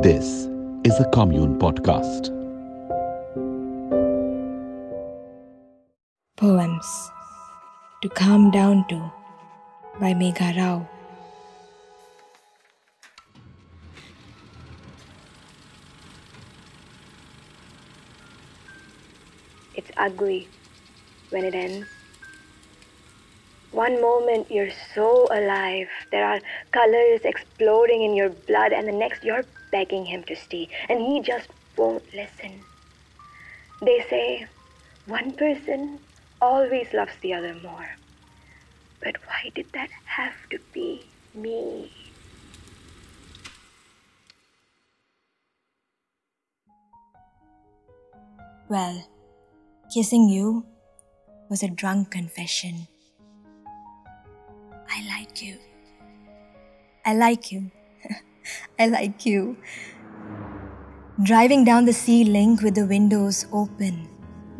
This is a Kommune Podcast. Poems to Calm Down to by Megha Rao. It's ugly when it ends. One moment you're so alive, there are colors exploding in your blood, and the next you're begging him to stay, and he just won't listen. They say one person always loves the other more. But why did that have to be me? Well, kissing you was a drunk confession. Like you. I like you. I like you. Driving down the sea link with the windows open.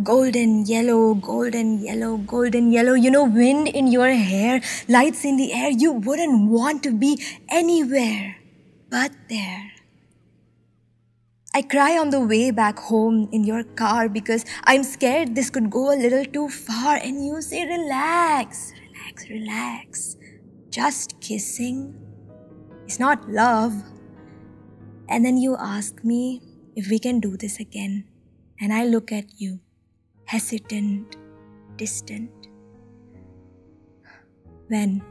Golden yellow, golden yellow, golden yellow. You know, wind in your hair, lights in the air. You wouldn't want to be anywhere but there. I cry on the way back home in your car because I'm scared this could go a little too far. And you say, relax, relax, relax. Just kissing is not love. And then you ask me if we can do this again. And I look at you, hesitant, distant. When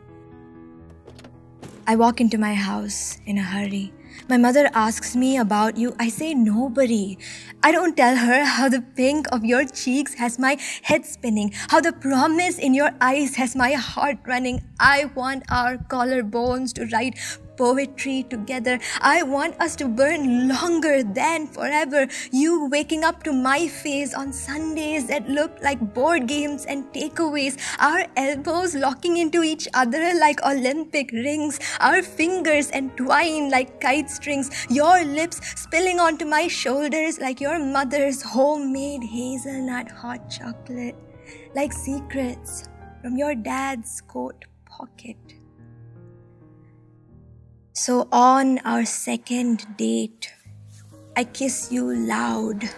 I walk into my house in a hurry, my mother asks me about you. I say nobody. I don't tell her how the pink of your cheeks has my head spinning, how the promise in your eyes has my heart running. I want our collarbones to write poetry together. I want us to burn longer than forever. You waking up to my face on Sundays that look like board games and takeaways. Our elbows locking into each other like Olympic rings. Our fingers entwined like kite strings. Your lips spilling onto my shoulders like your mother's homemade hazelnut hot chocolate. Like secrets from your dad's coat pocket. So on our second date, I kiss you loud.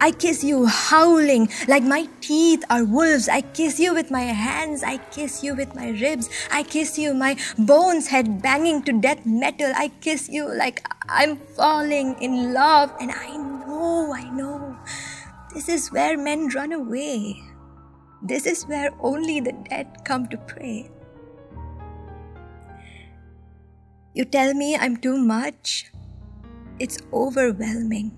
I kiss you howling like my teeth are wolves. I kiss you with my hands. I kiss you with my ribs. I kiss you, my bones head banging to death metal. I kiss you like I'm falling in love. And I know, I know, this is where men run away. This is where only the dead come to pray. You tell me I'm too much. It's overwhelming.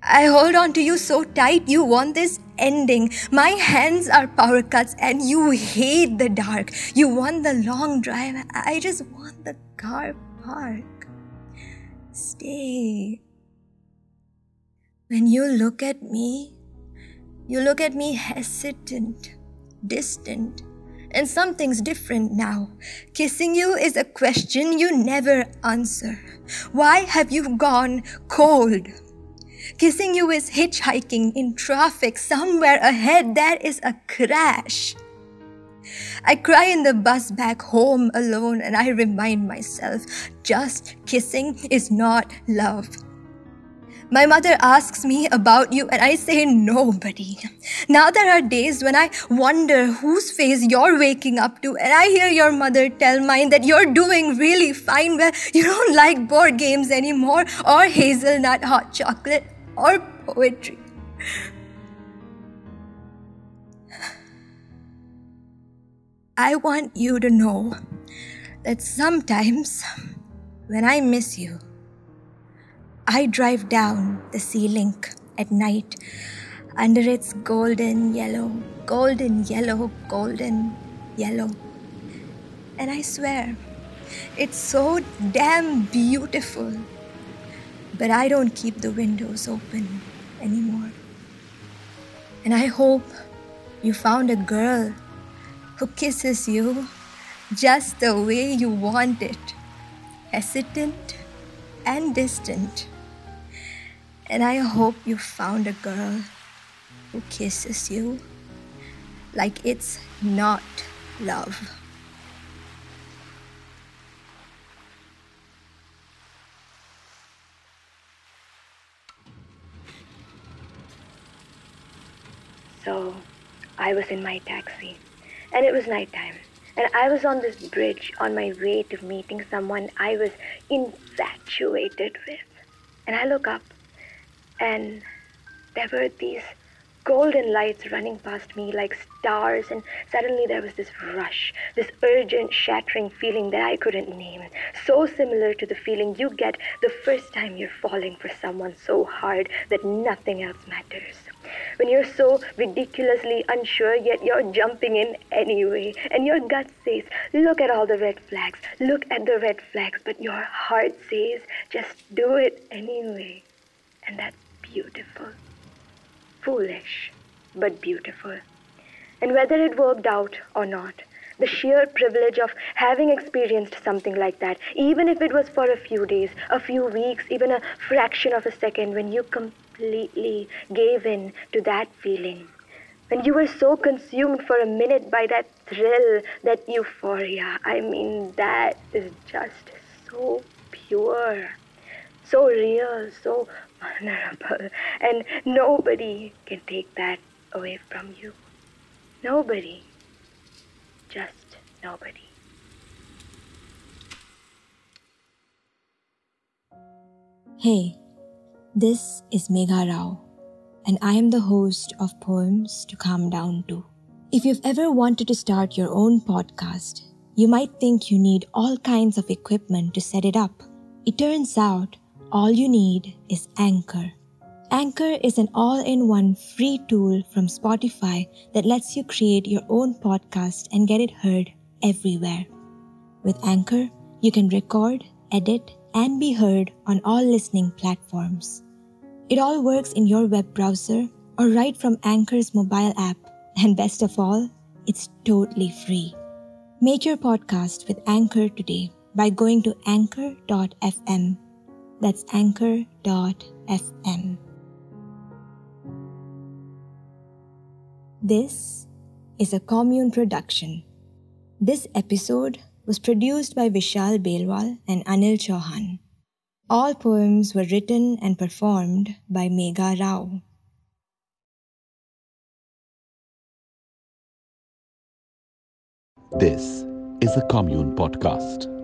I hold on to you so tight, you want this ending. My hands are power cuts and you hate the dark. You want the long drive. I just want the car park. Stay. When you look at me, you look at me hesitant, distant and something's different now. Kissing you is a question you never answer. Why have you gone cold? Kissing you is hitchhiking in traffic somewhere ahead. There is a crash. I cry in the bus back home alone and I remind myself just kissing is not love. My mother asks me about you and I say nobody. Now there are days when I wonder whose face you're waking up to and I hear your mother tell mine that you're doing really fine well you don't like board games anymore or hazelnut hot chocolate or poetry. I want you to know that sometimes when I miss you, I drive down the sea link at night under its golden yellow, golden yellow, golden yellow. And I swear, it's so damn beautiful. But I don't keep the windows open anymore. And I hope you found a girl who kisses you just the way you want it hesitant and distant. And I hope you found a girl who kisses you like it's not love. So I was in my taxi, and it was nighttime. And I was on this bridge on my way to meeting someone I was infatuated with. And I look up, and there were these golden lights running past me like stars, and suddenly there was this rush, this urgent, shattering feeling that I couldn't name. So similar to the feeling you get the first time you're falling for someone so hard that nothing else matters. When you're so ridiculously unsure, yet you're jumping in anyway, and your gut says, Look at all the red flags, look at the red flags, but your heart says, Just do it anyway. And that's beautiful foolish, but beautiful. And whether it worked out or not, the sheer privilege of having experienced something like that, even if it was for a few days, a few weeks, even a fraction of a second, when you completely gave in to that feeling, when you were so consumed for a minute by that thrill, that euphoria, I mean, that is just so pure, so real, so vulnerable, and nobody can take that away from you. Nobody. Just nobody. Hey, this is Megha Rao, and I am the host of Poems to Calm Down To. If you've ever wanted to start your own podcast, you might think you need all kinds of equipment to set it up. It turns out all you need is Anchor. Anchor is an all in one free tool from Spotify that lets you create your own podcast and get it heard everywhere. With Anchor, you can record, edit, and be heard on all listening platforms. It all works in your web browser or right from Anchor's mobile app, and best of all, it's totally free. Make your podcast with Anchor today by going to anchor.fm that's anchor.fm. This is a Kommune production. This episode was produced by Vishal Belwal and Anil Chauhan. All poems were written and performed by Megha Rao. This is a Kommune podcast.